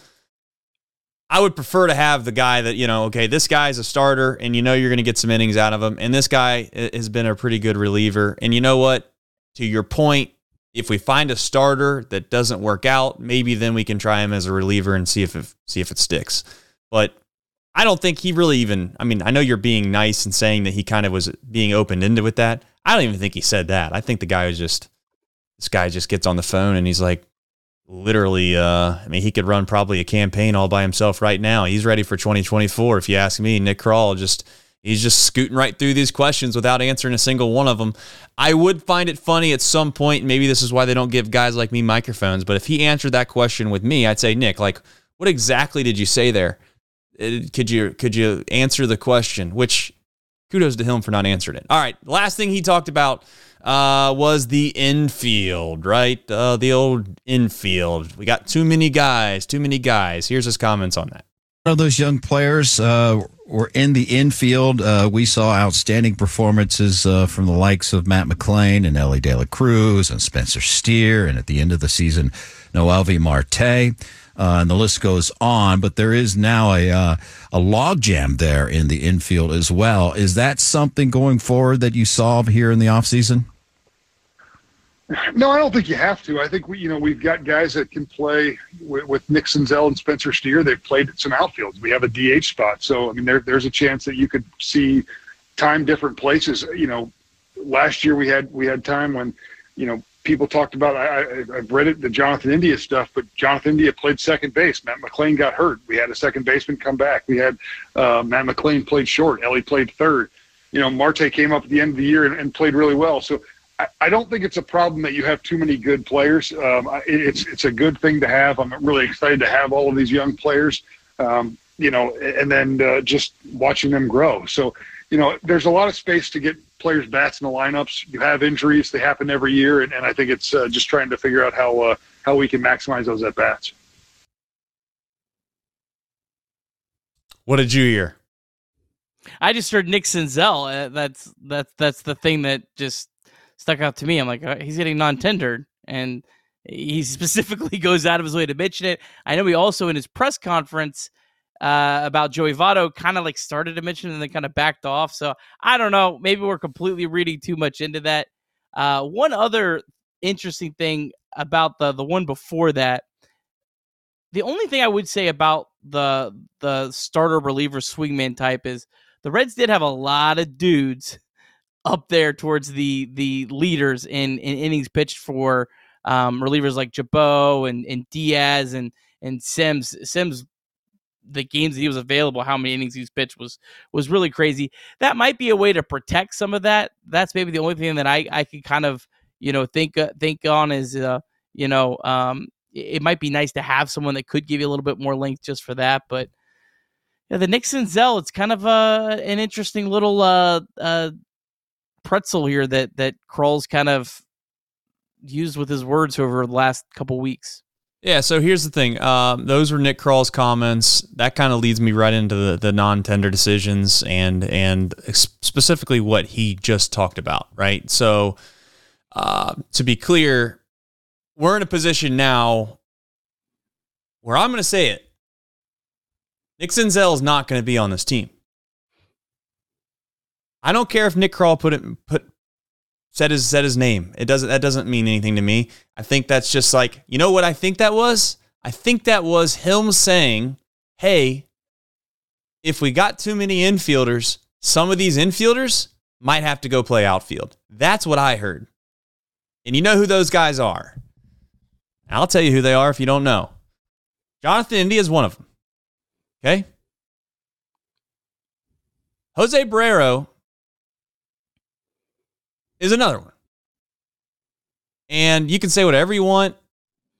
I would prefer to have the guy that, you know, okay, this guy's a starter and you know you're going to get some innings out of him. And this guy has been a pretty good reliever. And you know what? To your point, if we find a starter that doesn't work out, maybe then we can try him as a reliever and see if it, see if it sticks. But I don't think he really even, I mean, I know you're being nice and saying that he kind of was being opened into with that. I don't even think he said that. I think the guy was just, this guy just gets on the phone and he's like, literally uh, I mean he could run probably a campaign all by himself right now. He's ready for 2024 if you ask me. Nick Krall just he's just scooting right through these questions without answering a single one of them. I would find it funny at some point, maybe this is why they don't give guys like me microphones, but if he answered that question with me, I'd say, "Nick, like what exactly did you say there? Uh, could you could you answer the question?" Which kudos to him for not answering it. All right, last thing he talked about uh, was the infield, right? Uh, the old infield. We got too many guys, too many guys. Here's his comments on that. One of those young players uh, were in the infield. Uh, we saw outstanding performances uh, from the likes of Matt McLain and Elly De La Cruz and Spencer Steer, and at the end of the season, Noelvi Marte. Uh, and the list goes on, but there is now a uh, a logjam there in the infield as well. Is that something going forward that you solve here in the offseason? No, I don't think you have to. I think we, you know, we've got guys that can play with, with Nick and Spencer Steer. They've played at some outfields. We have a DH spot, so I mean, there, there's a chance that you could see time different places. You know, last year we had we had time when, you know, people talked about. I, I, have read it, the Jonathan India stuff, but Jonathan India played second base. Matt McLain got hurt. We had a second baseman come back. We had uh, Matt McLain played short. Elly played third. You know, Marte came up at the end of the year and, and played really well. So I, don't think it's a problem that you have too many good players. Um, it's it's a good thing to have. I'm really excited to have all of these young players. Um, you know, and then uh, just watching them grow. So, you know, there's a lot of space to get players bats in the lineups. You have injuries; they happen every year, and, and I think it's uh, just trying to figure out how uh, how we can maximize those at bats. What did you hear? I just heard Nick Senzel. Uh, that's that's that's the thing that just stuck out to me. I'm like, uh, he's getting non-tendered, and he specifically goes out of his way to mention it. I know he also in his press conference uh, about Joey Votto kind of like started to mention and then kind of backed off. So I don't know. Maybe we're completely reading too much into that. Uh, one other interesting thing about the the one before that. The only thing I would say about the the starter reliever swingman type is the Reds did have a lot of dudes up there towards the the leaders in, in innings pitched for um, relievers like Gibaut and, and Diaz and and Sims. Sims, the games that he was available, how many innings he's pitched was was really crazy. That might be a way to protect some of that. That's maybe the only thing that I I could kind of you know think uh, think on is uh, you know um, it might be nice to have someone that could give you a little bit more length just for that, but. Yeah, the Nick Senzel, it's kind of uh, an interesting little uh, uh, pretzel here that that Krall's kind of used with his words over the last couple weeks. Yeah, so here's the thing. Um, those were Nick Krall's comments. That kind of leads me right into the, the non-tender decisions and and specifically what he just talked about, right? So, uh, to be clear, we're in a position now where I'm going to say it. Nick Senzel is not going to be on this team. I don't care if Nick Krall put it put said his said his name. It doesn't that doesn't mean anything to me. I think that's just like, you know what I think that was? I think that was him saying, "Hey, if we got too many infielders, some of these infielders might have to go play outfield." That's what I heard. And you know who those guys are? I'll tell you who they are if you don't know. Jonathan India is one of them. Okay? Jose Barrero is another one. And you can say whatever you want.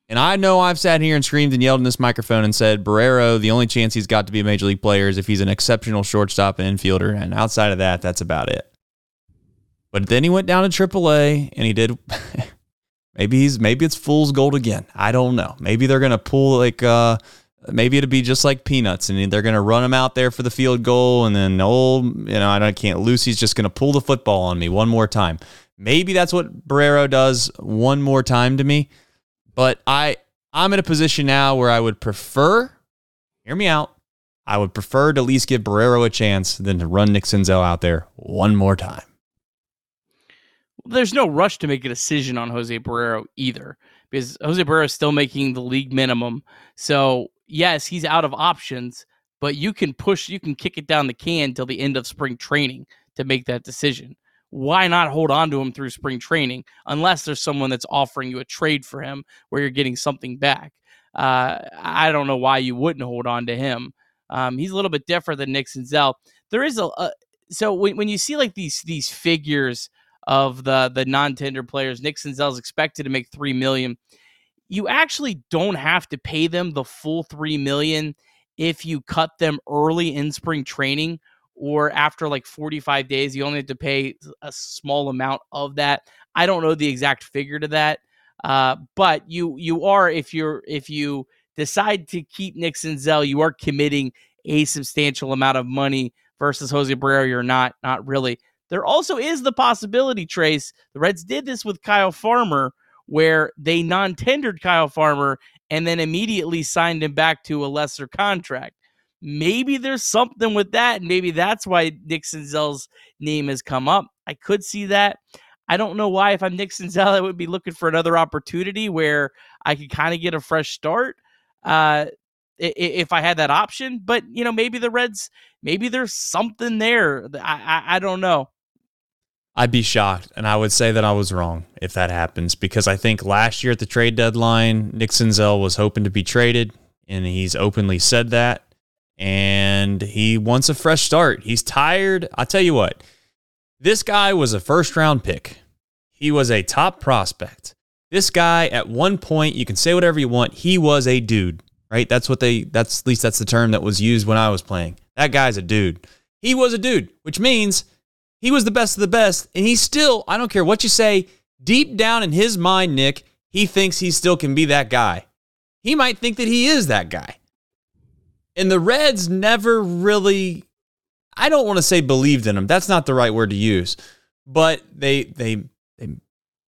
And I know I've sat here and screamed and yelled in this microphone and said, Barrero, the only chance he's got to be a major league player is if he's an exceptional shortstop and infielder. And outside of that, that's about it. But then he went down to AAA and he did. maybe he's maybe it's fool's gold again. I don't know. Maybe they're gonna pull like uh maybe it'll be just like peanuts and they're going to run him out there for the field goal and then old you know I can't Lucy's just going to pull the football on me one more time. Maybe that's what Barrero does one more time to me, but I I'm in a position now where I would prefer hear me out. I would prefer to at least give Barrero a chance than to run Nick Senzel out there one more time. There's no rush to make a decision on Jose Barrero either because Jose Barrero is still making the league minimum. So yes, he's out of options, but you can push, you can kick it down the can till the end of spring training to make that decision. Why not hold on to him through spring training unless there's someone that's offering you a trade for him where you're getting something back? Uh, I don't know why you wouldn't hold on to him. Um, he's a little bit different than Nick Senzel. There is a, a so when, when you see like these these figures of the the non-tender players, Nick Senzel is expected to make three million you actually don't have to pay them the full 3 million if you cut them early in spring training or after like 45 days you only have to pay a small amount of that i don't know the exact figure to that uh, but you you are if you're if you decide to keep nick senzel you are committing a substantial amount of money versus Jose Barrero, you're not. Not really. There also is the possibility, Trace. The Reds did this with Kyle Farmer, where they non tendered Kyle Farmer and then immediately signed him back to a lesser contract. Maybe there's something with that. And maybe that's why Nick Senzel's name has come up. I could see that. I don't know why, if I'm Nick Senzel, I would be looking for another opportunity where I could kind of get a fresh start. Uh, if I had that option, but you know, maybe the Reds, maybe there's something there. I, I, I don't know. I'd be shocked, and I would say that I was wrong if that happens because I think last year at the trade deadline, Nick Senzel was hoping to be traded, and he's openly said that. And he wants a fresh start. He's tired. I'll tell you what, this guy was a first round pick. He was a top prospect. This guy, at one point, you can say whatever you want, he was a dude, right? That's what they, that's at least that's the term that was used when I was playing. That guy's a dude. He was a dude, which means he was the best of the best, and he still, I don't care what you say, deep down in his mind, Nick, he thinks he still can be that guy. He might think that he is that guy. And the Reds never really, I don't want to say believed in him. That's not the right word to use. But they they they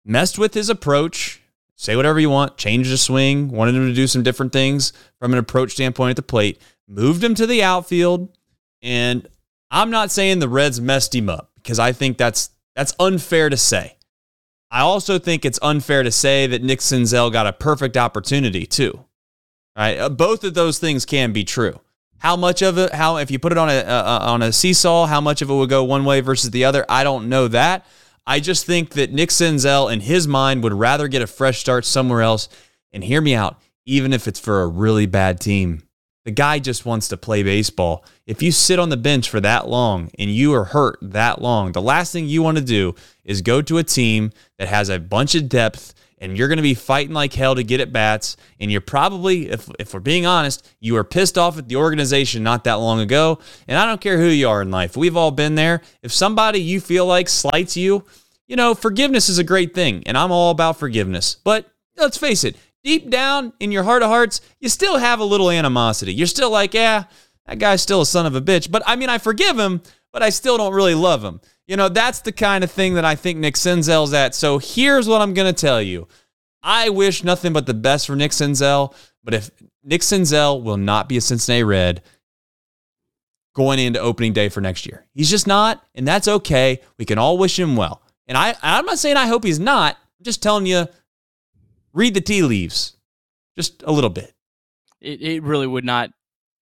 messed with his approach. Say whatever you want, changed the swing, wanted him to do some different things from an approach standpoint at the plate, moved him to the outfield, and I'm not saying the Reds messed him up because I think that's that's unfair to say. I also think it's unfair to say that Nick Senzel got a perfect opportunity too. Right? Uh, both of those things can be true. How much of it? How if you put it on a uh, on a seesaw, how much of it would go one way versus the other? I don't know that. I just think that Nick Senzel, in his mind, would rather get a fresh start somewhere else. And hear me out, even if it's for a really bad team. The guy just wants to play baseball. If you sit on the bench for that long and you are hurt that long, the last thing you want to do is go to a team that has a bunch of depth and you're going to be fighting like hell to get at bats. And you're probably, if, if we're being honest, you were pissed off at the organization not that long ago. And I don't care who you are in life, we've all been there. If somebody you feel like slights you, you know, forgiveness is a great thing. And I'm all about forgiveness. But let's face it, deep down in your heart of hearts, you still have a little animosity. You're still like, yeah, that guy's still a son of a bitch. But I mean, I forgive him, but I still don't really love him. You know, that's the kind of thing that I think Nick Senzel's at. So here's what I'm going to tell you. I wish nothing but the best for Nick Senzel, but if Nick Senzel will not be a Cincinnati Red going into opening day for next year, he's just not, and that's okay. We can all wish him well. And I, I'm not saying I hope he's not. I'm just telling you read the tea leaves just a little bit. It, it really would not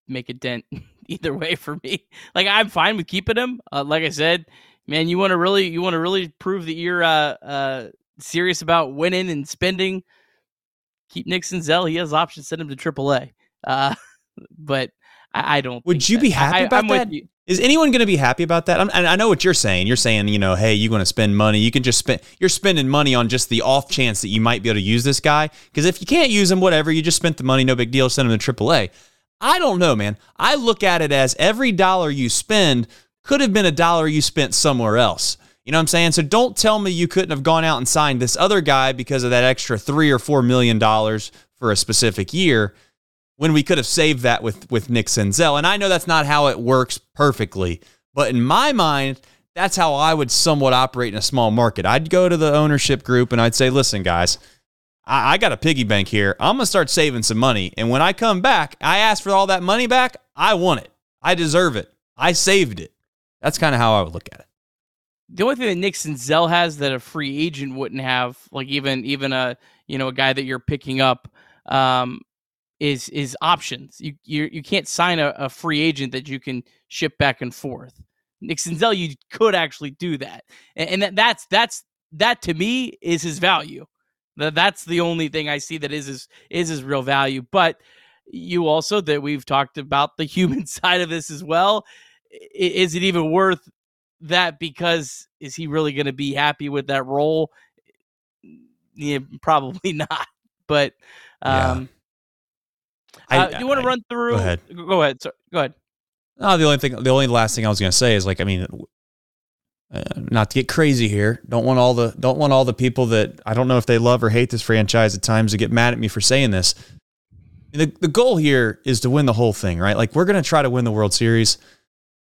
make a dent either way for me. Like I'm fine with keeping him. Uh, like I said, man, you want to really you want to really prove that you're uh, uh, serious about winning and spending. Keep Nick Senzel. He has options. Send him to AAA. Uh, but I, I don't. Would you that. be happy I, about that? Is anyone going to be happy about that? I'm, I know what you're saying. You're saying, you know, hey, you're going to spend money. You can just spend. You're spending money on just the off chance that you might be able to use this guy. Because if you can't use him, whatever, you just spent the money. No big deal. Send him to AAA. I don't know, man. I look at it as every dollar you spend could have been a dollar you spent somewhere else. You know what I'm saying? So don't tell me you couldn't have gone out and signed this other guy because of that extra three or four million dollars for a specific year when we could have saved that with with Nick Senzel. And I know that's not how it works perfectly, but in my mind, that's how I would somewhat operate in a small market. I'd go to the ownership group and I'd say, listen, guys, I, I got a piggy bank here. I'm gonna start saving some money. And when I come back, I ask for all that money back. I want it. I deserve it. I saved it. That's kind of how I would look at it. The only thing that Nick Senzel has that a free agent wouldn't have, like even even a you know a guy that you're picking up, um, is is options. You you you can't sign a, a free agent that you can ship back and forth. Nick Senzel, you could actually do that, and, and that, that's that's that to me is his value. That's the only thing I see that is his is his real value. But you also that we've talked about the human side of this as well. Is it even worth that? Because is he really going to be happy with that role? Yeah, probably not. But um, I, uh, you want to run through? Go ahead. Go ahead. Sorry, go ahead. No, the only thing, the only last thing I was going to say is like, I mean, uh, not to get crazy here. Don't want all the, don't want all the people that I don't know if they love or hate this franchise at times to get mad at me for saying this. the, the goal here is to win the whole thing, right? Like we're going to try to win the World Series.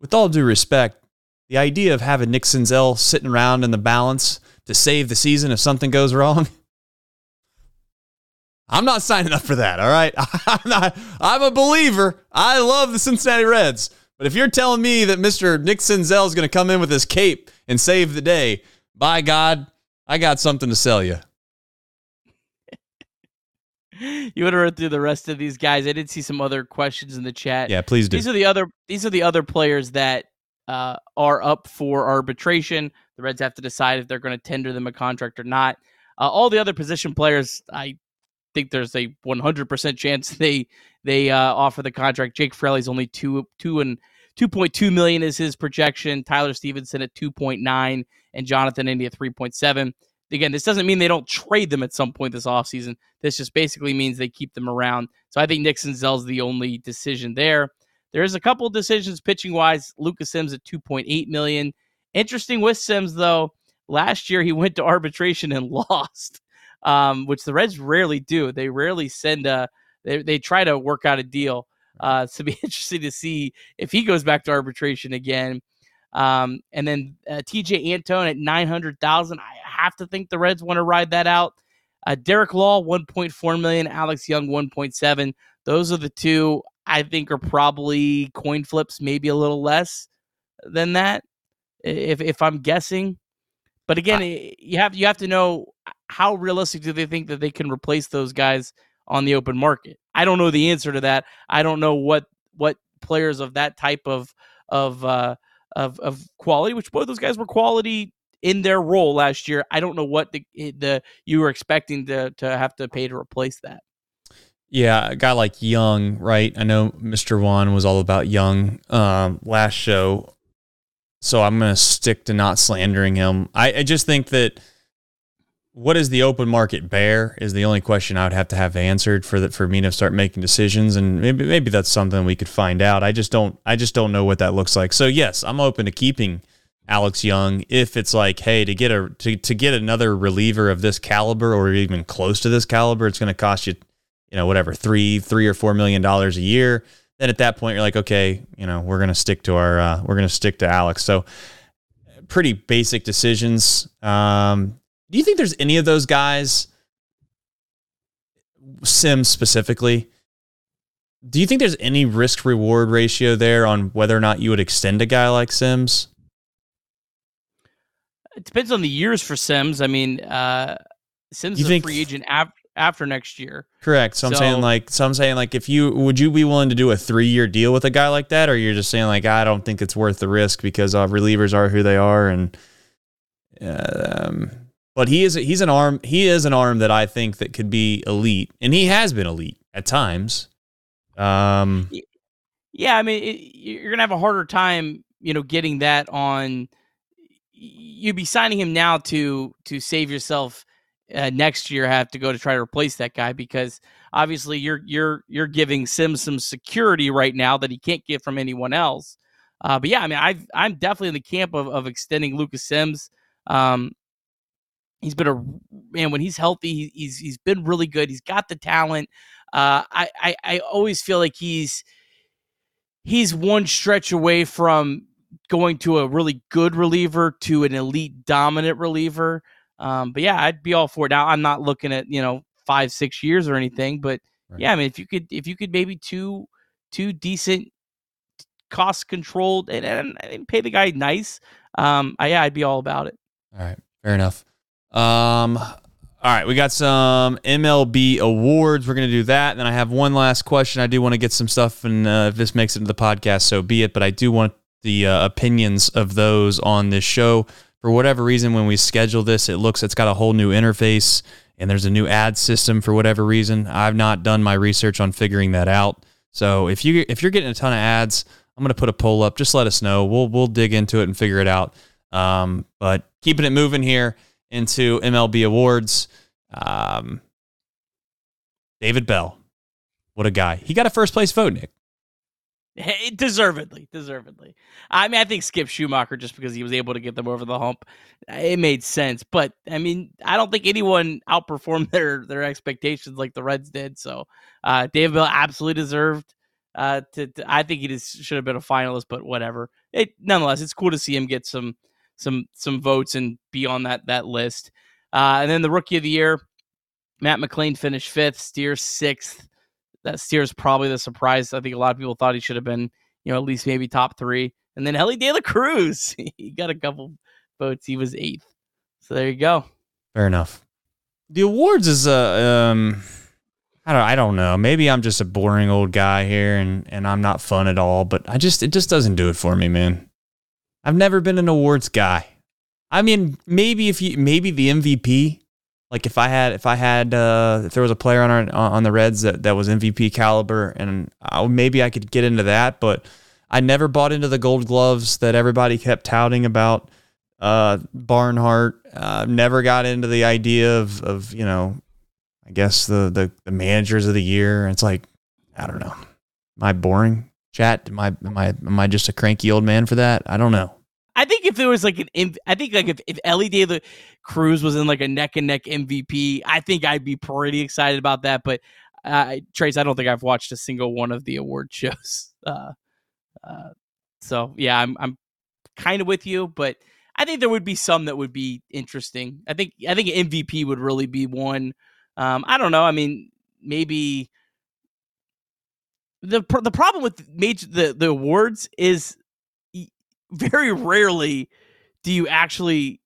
With all due respect, the idea of having Nick Senzel sitting around in the balance to save the season if something goes wrong, I'm not signing up for that. All right, I'm not. I'm a believer. I love the Cincinnati Reds, but if you're telling me that Mr. Nick Senzel is going to come in with his cape and save the day, by God, I got something to sell you you want to run through the rest of these guys? I did see some other questions in the chat. Yeah, please do. These are the other these are the other players that uh, are up for arbitration. The Reds have to decide if they're going to tender them a contract or not. Uh, all the other position players, I think there's a 100% chance they they uh, offer the contract. Jake Fraley's only two two and 2.2 million is his projection. Tyler Stephenson at 2.9 and Jonathan India 3.7 again, this doesn't mean they don't trade them at some point this offseason. This just basically means they keep them around. So I think Nick Senzel's the only decision there. There's a couple decisions pitching wise. Lucas Sims at 2.8 million. Interesting with Sims though. Last year he went to arbitration and lost, um, which the Reds rarely do. They rarely send a. They they try to work out a deal. Uh, so be interesting to see if he goes back to arbitration again. Um, and then uh, Tejay Antone at 900,000. I have to think the Reds want to ride that out. Uh, Derek Law, 1.4 million. Alex Young, 1.7. Those are the two I think are probably coin flips, maybe a little less than that, if if I'm guessing. But again, I, you have you have to know how realistic do they think that they can replace those guys on the open market. I don't know the answer to that. I don't know what what players of that type of of uh, of of quality, which both those guys were quality in their role last year. I don't know what the eh, the you were expecting to to have to pay to replace that. Yeah, a guy like Young, right? I know Mr. Juan was all about Young um, last show, so I'm to stick to not slandering him. I, I just think that what does the open market bear is the only question I would have to have answered for that for me to start making decisions, and maybe maybe that's something we could find out. I just don't I just don't know what that looks like. So yes, I'm open to keeping Alex Young if it's like, hey, to get a to, to get another reliever of this caliber or even close to this caliber, it's going to cost you, you know, whatever three three or four million dollars a year. Then at that point, you're like, okay, you know, we're going to stick to our uh, we're going to stick to Alex. So pretty basic decisions. Um, do you think there's any of those guys, Sims specifically? Do you think there's any risk reward ratio there on whether or not you would extend a guy like Sims? It depends on the years for Sims. I mean, uh, Sims you is a free agent af- after next year. Correct. So, so, I'm saying like, so I'm saying like, if you would you be willing to do a three year deal with a guy like that, or you're just saying like, I don't think it's worth the risk because uh, relievers are who they are, and um, but he is he's an arm he is an arm that I think that could be elite, and he has been elite at times. Um, yeah, I mean, it, you're gonna have a harder time, you know, getting that on you'd be signing him now to to save yourself uh, next year have to go to try to replace that guy because obviously you're you're you're giving Sims some security right now that he can't get from anyone else. Uh, but yeah, I mean, I I'm definitely in the camp of, of extending Lucas Sims. Um, he's been a man when he's healthy. He's he's been really good. He's got the talent. Uh, I, I I always feel like he's he's one stretch away from going to a really good reliever to an elite dominant reliever. Um, but yeah, I'd be all for it. Now I'm not looking at you know five six years or anything, but right. yeah, I mean if you could if you could maybe two two decent cost controlled and, and, and pay the guy nice, um, I, yeah, I'd be all about it. All right, fair enough. Um, all right, we got some MLB awards. We're going to do that. And then I have one last question. I do want to get some stuff, and uh, if this makes it into the podcast, so be it. But I do want the uh, opinions of those on this show. For whatever reason, when we schedule this, it looks it's got a whole new interface and there's a new ad system for whatever reason. I've not done my research on figuring that out. So if you if you're getting a ton of ads, I'm gonna put a poll up. Just let us know. We'll we'll dig into it and figure it out. Um, but keeping it moving here into MLB awards. Um, David Bell, what a guy! He got a first place vote, Nick. deservedly, deservedly. I mean, I think Skip Schumaker just because he was able to get them over the hump, it made sense. But I mean, I don't think anyone outperformed their their expectations like the Reds did. So, uh, David Bell absolutely deserved. Uh, to, to I think he just should have been a finalist, but whatever. It nonetheless, it's cool to see him get some some some votes and be on that that list. Uh, and then the rookie of the year, Matt McLain finished fifth, Steer sixth that Steer's probably the surprise. I think a lot of people thought he should have been, you know, at least maybe top three. And then Elly De La Cruz, he got a couple votes. He was eighth. So there you go. Fair enough. The awards is a, uh, um, I don't, I don't know. Maybe I'm just a boring old guy here, and and I'm not fun at all. But I just, it just doesn't do it for me, man. I've never been an awards guy. I mean, maybe if you, maybe the MVP like if I had if I had uh, if there was a player on our on the Reds that, that was MVP caliber and I, maybe I could get into that, but I never bought into the Gold Gloves that everybody kept touting about. Uh, Barnhart uh, never got into the idea of of you know, I guess the the, the managers of the year. It's like I don't know. Am I boring? Chat? Am I am I am I just a cranky old man for that? I don't know. I think if there was like an, I think like if, if Elly De La Cruz was in like a neck and neck MVP, I think I'd be pretty excited about that. But uh, Trace, I don't think I've watched a single one of the award shows. Uh, uh, so yeah, I'm I'm kind of with you, but I think there would be some that would be interesting. I think I think MVP would really be one. Um, I don't know. I mean, maybe the the problem with major the the awards is very rarely do you actually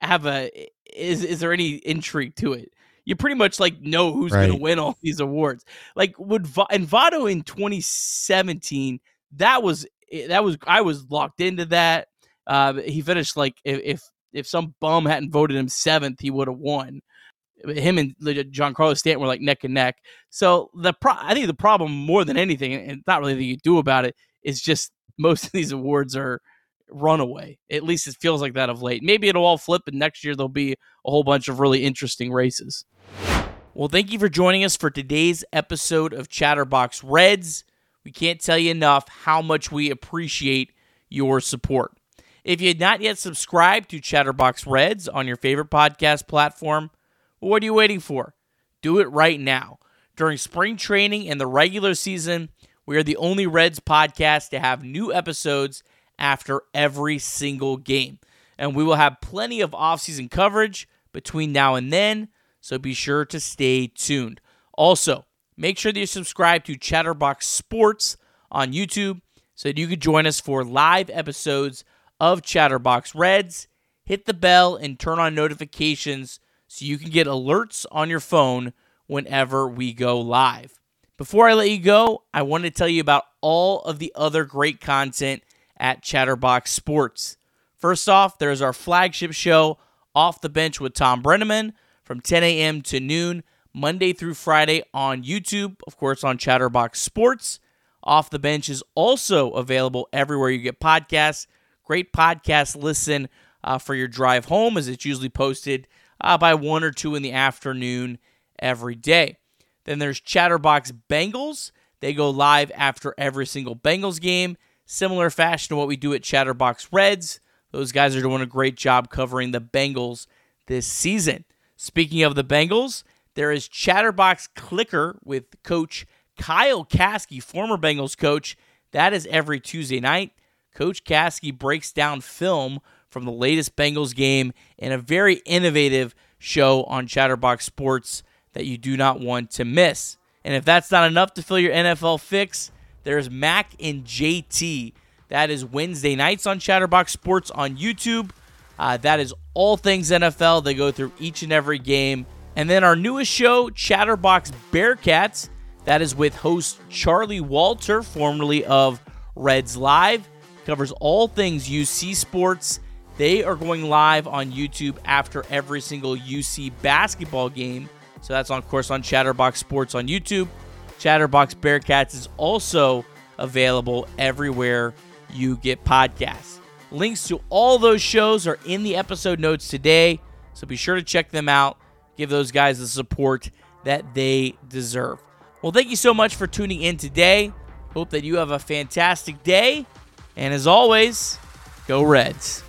have a is is there any intrigue to it? You pretty much like know who's right. going to win all these awards. Like would and Votto in 2017, that was that was I was locked into that. Uh, he finished like if if some bum hadn't voted him seventh, he would have won. Him and Giancarlo Stanton were like neck and neck. So the pro- I think the problem more than anything, and not really that you do about it, is just most of these awards are runaway. At least it feels like that of late. Maybe it'll all flip, and next year there'll be a whole bunch of really interesting races. Well, thank you for joining us for today's episode of Chatterbox Reds. We can't tell you enough how much we appreciate your support. If you had not yet subscribed to Chatterbox Reds on your favorite podcast platform, what are you waiting for? Do it right now. During spring training and the regular season, we are the only Reds podcast to have new episodes after every single game. And we will have plenty of offseason coverage between now and then, so be sure to stay tuned. Also, make sure that you subscribe to Chatterbox Sports on YouTube so that you can join us for live episodes of Chatterbox Reds. Hit the bell and turn on notifications so you can get alerts on your phone whenever we go live. Before I let you go, I want to tell you about all of the other great content at Chatterbox Sports. First off, there's our flagship show, Off the Bench with Thom Brennaman, from 10 a.m. to noon, Monday through Friday on YouTube, of course, on Chatterbox Sports. Off the Bench is also available everywhere you get podcasts. Great podcast listen uh, for your drive home, as it's usually posted uh, by 1 or 2 in the afternoon every day. Then there's Chatterbox Bengals. They go live after every single Bengals game similar fashion to what we do at Chatterbox Reds. Those guys are doing a great job covering the Bengals this season. Speaking of the Bengals, there is Chatterbox Clicker with coach Kyle Caskey, former Bengals coach. That is every Tuesday night. Coach Caskey breaks down film from the latest Bengals game in a very innovative show on Chatterbox Sports that you do not want to miss. And if that's not enough to fill your NFL fix, there's Mac and JT. That is Wednesday nights on Chatterbox Sports on YouTube. Uh, that is all things NFL. They go through each and every game. And then our newest show, Chatterbox Bearcats, that is with host Charlie Walter, formerly of Reds Live, covers all things UC sports. They are going live on YouTube after every single UC basketball game. So that's on of course on Chatterbox Sports on YouTube. Chatterbox Bearcats is also available everywhere you get podcasts. Links to all those shows are in the episode notes today, so be sure to check them out. Give those guys the support that they deserve. Well, thank you so much for tuning in today. Hope that you have a fantastic day. And as always, go Reds.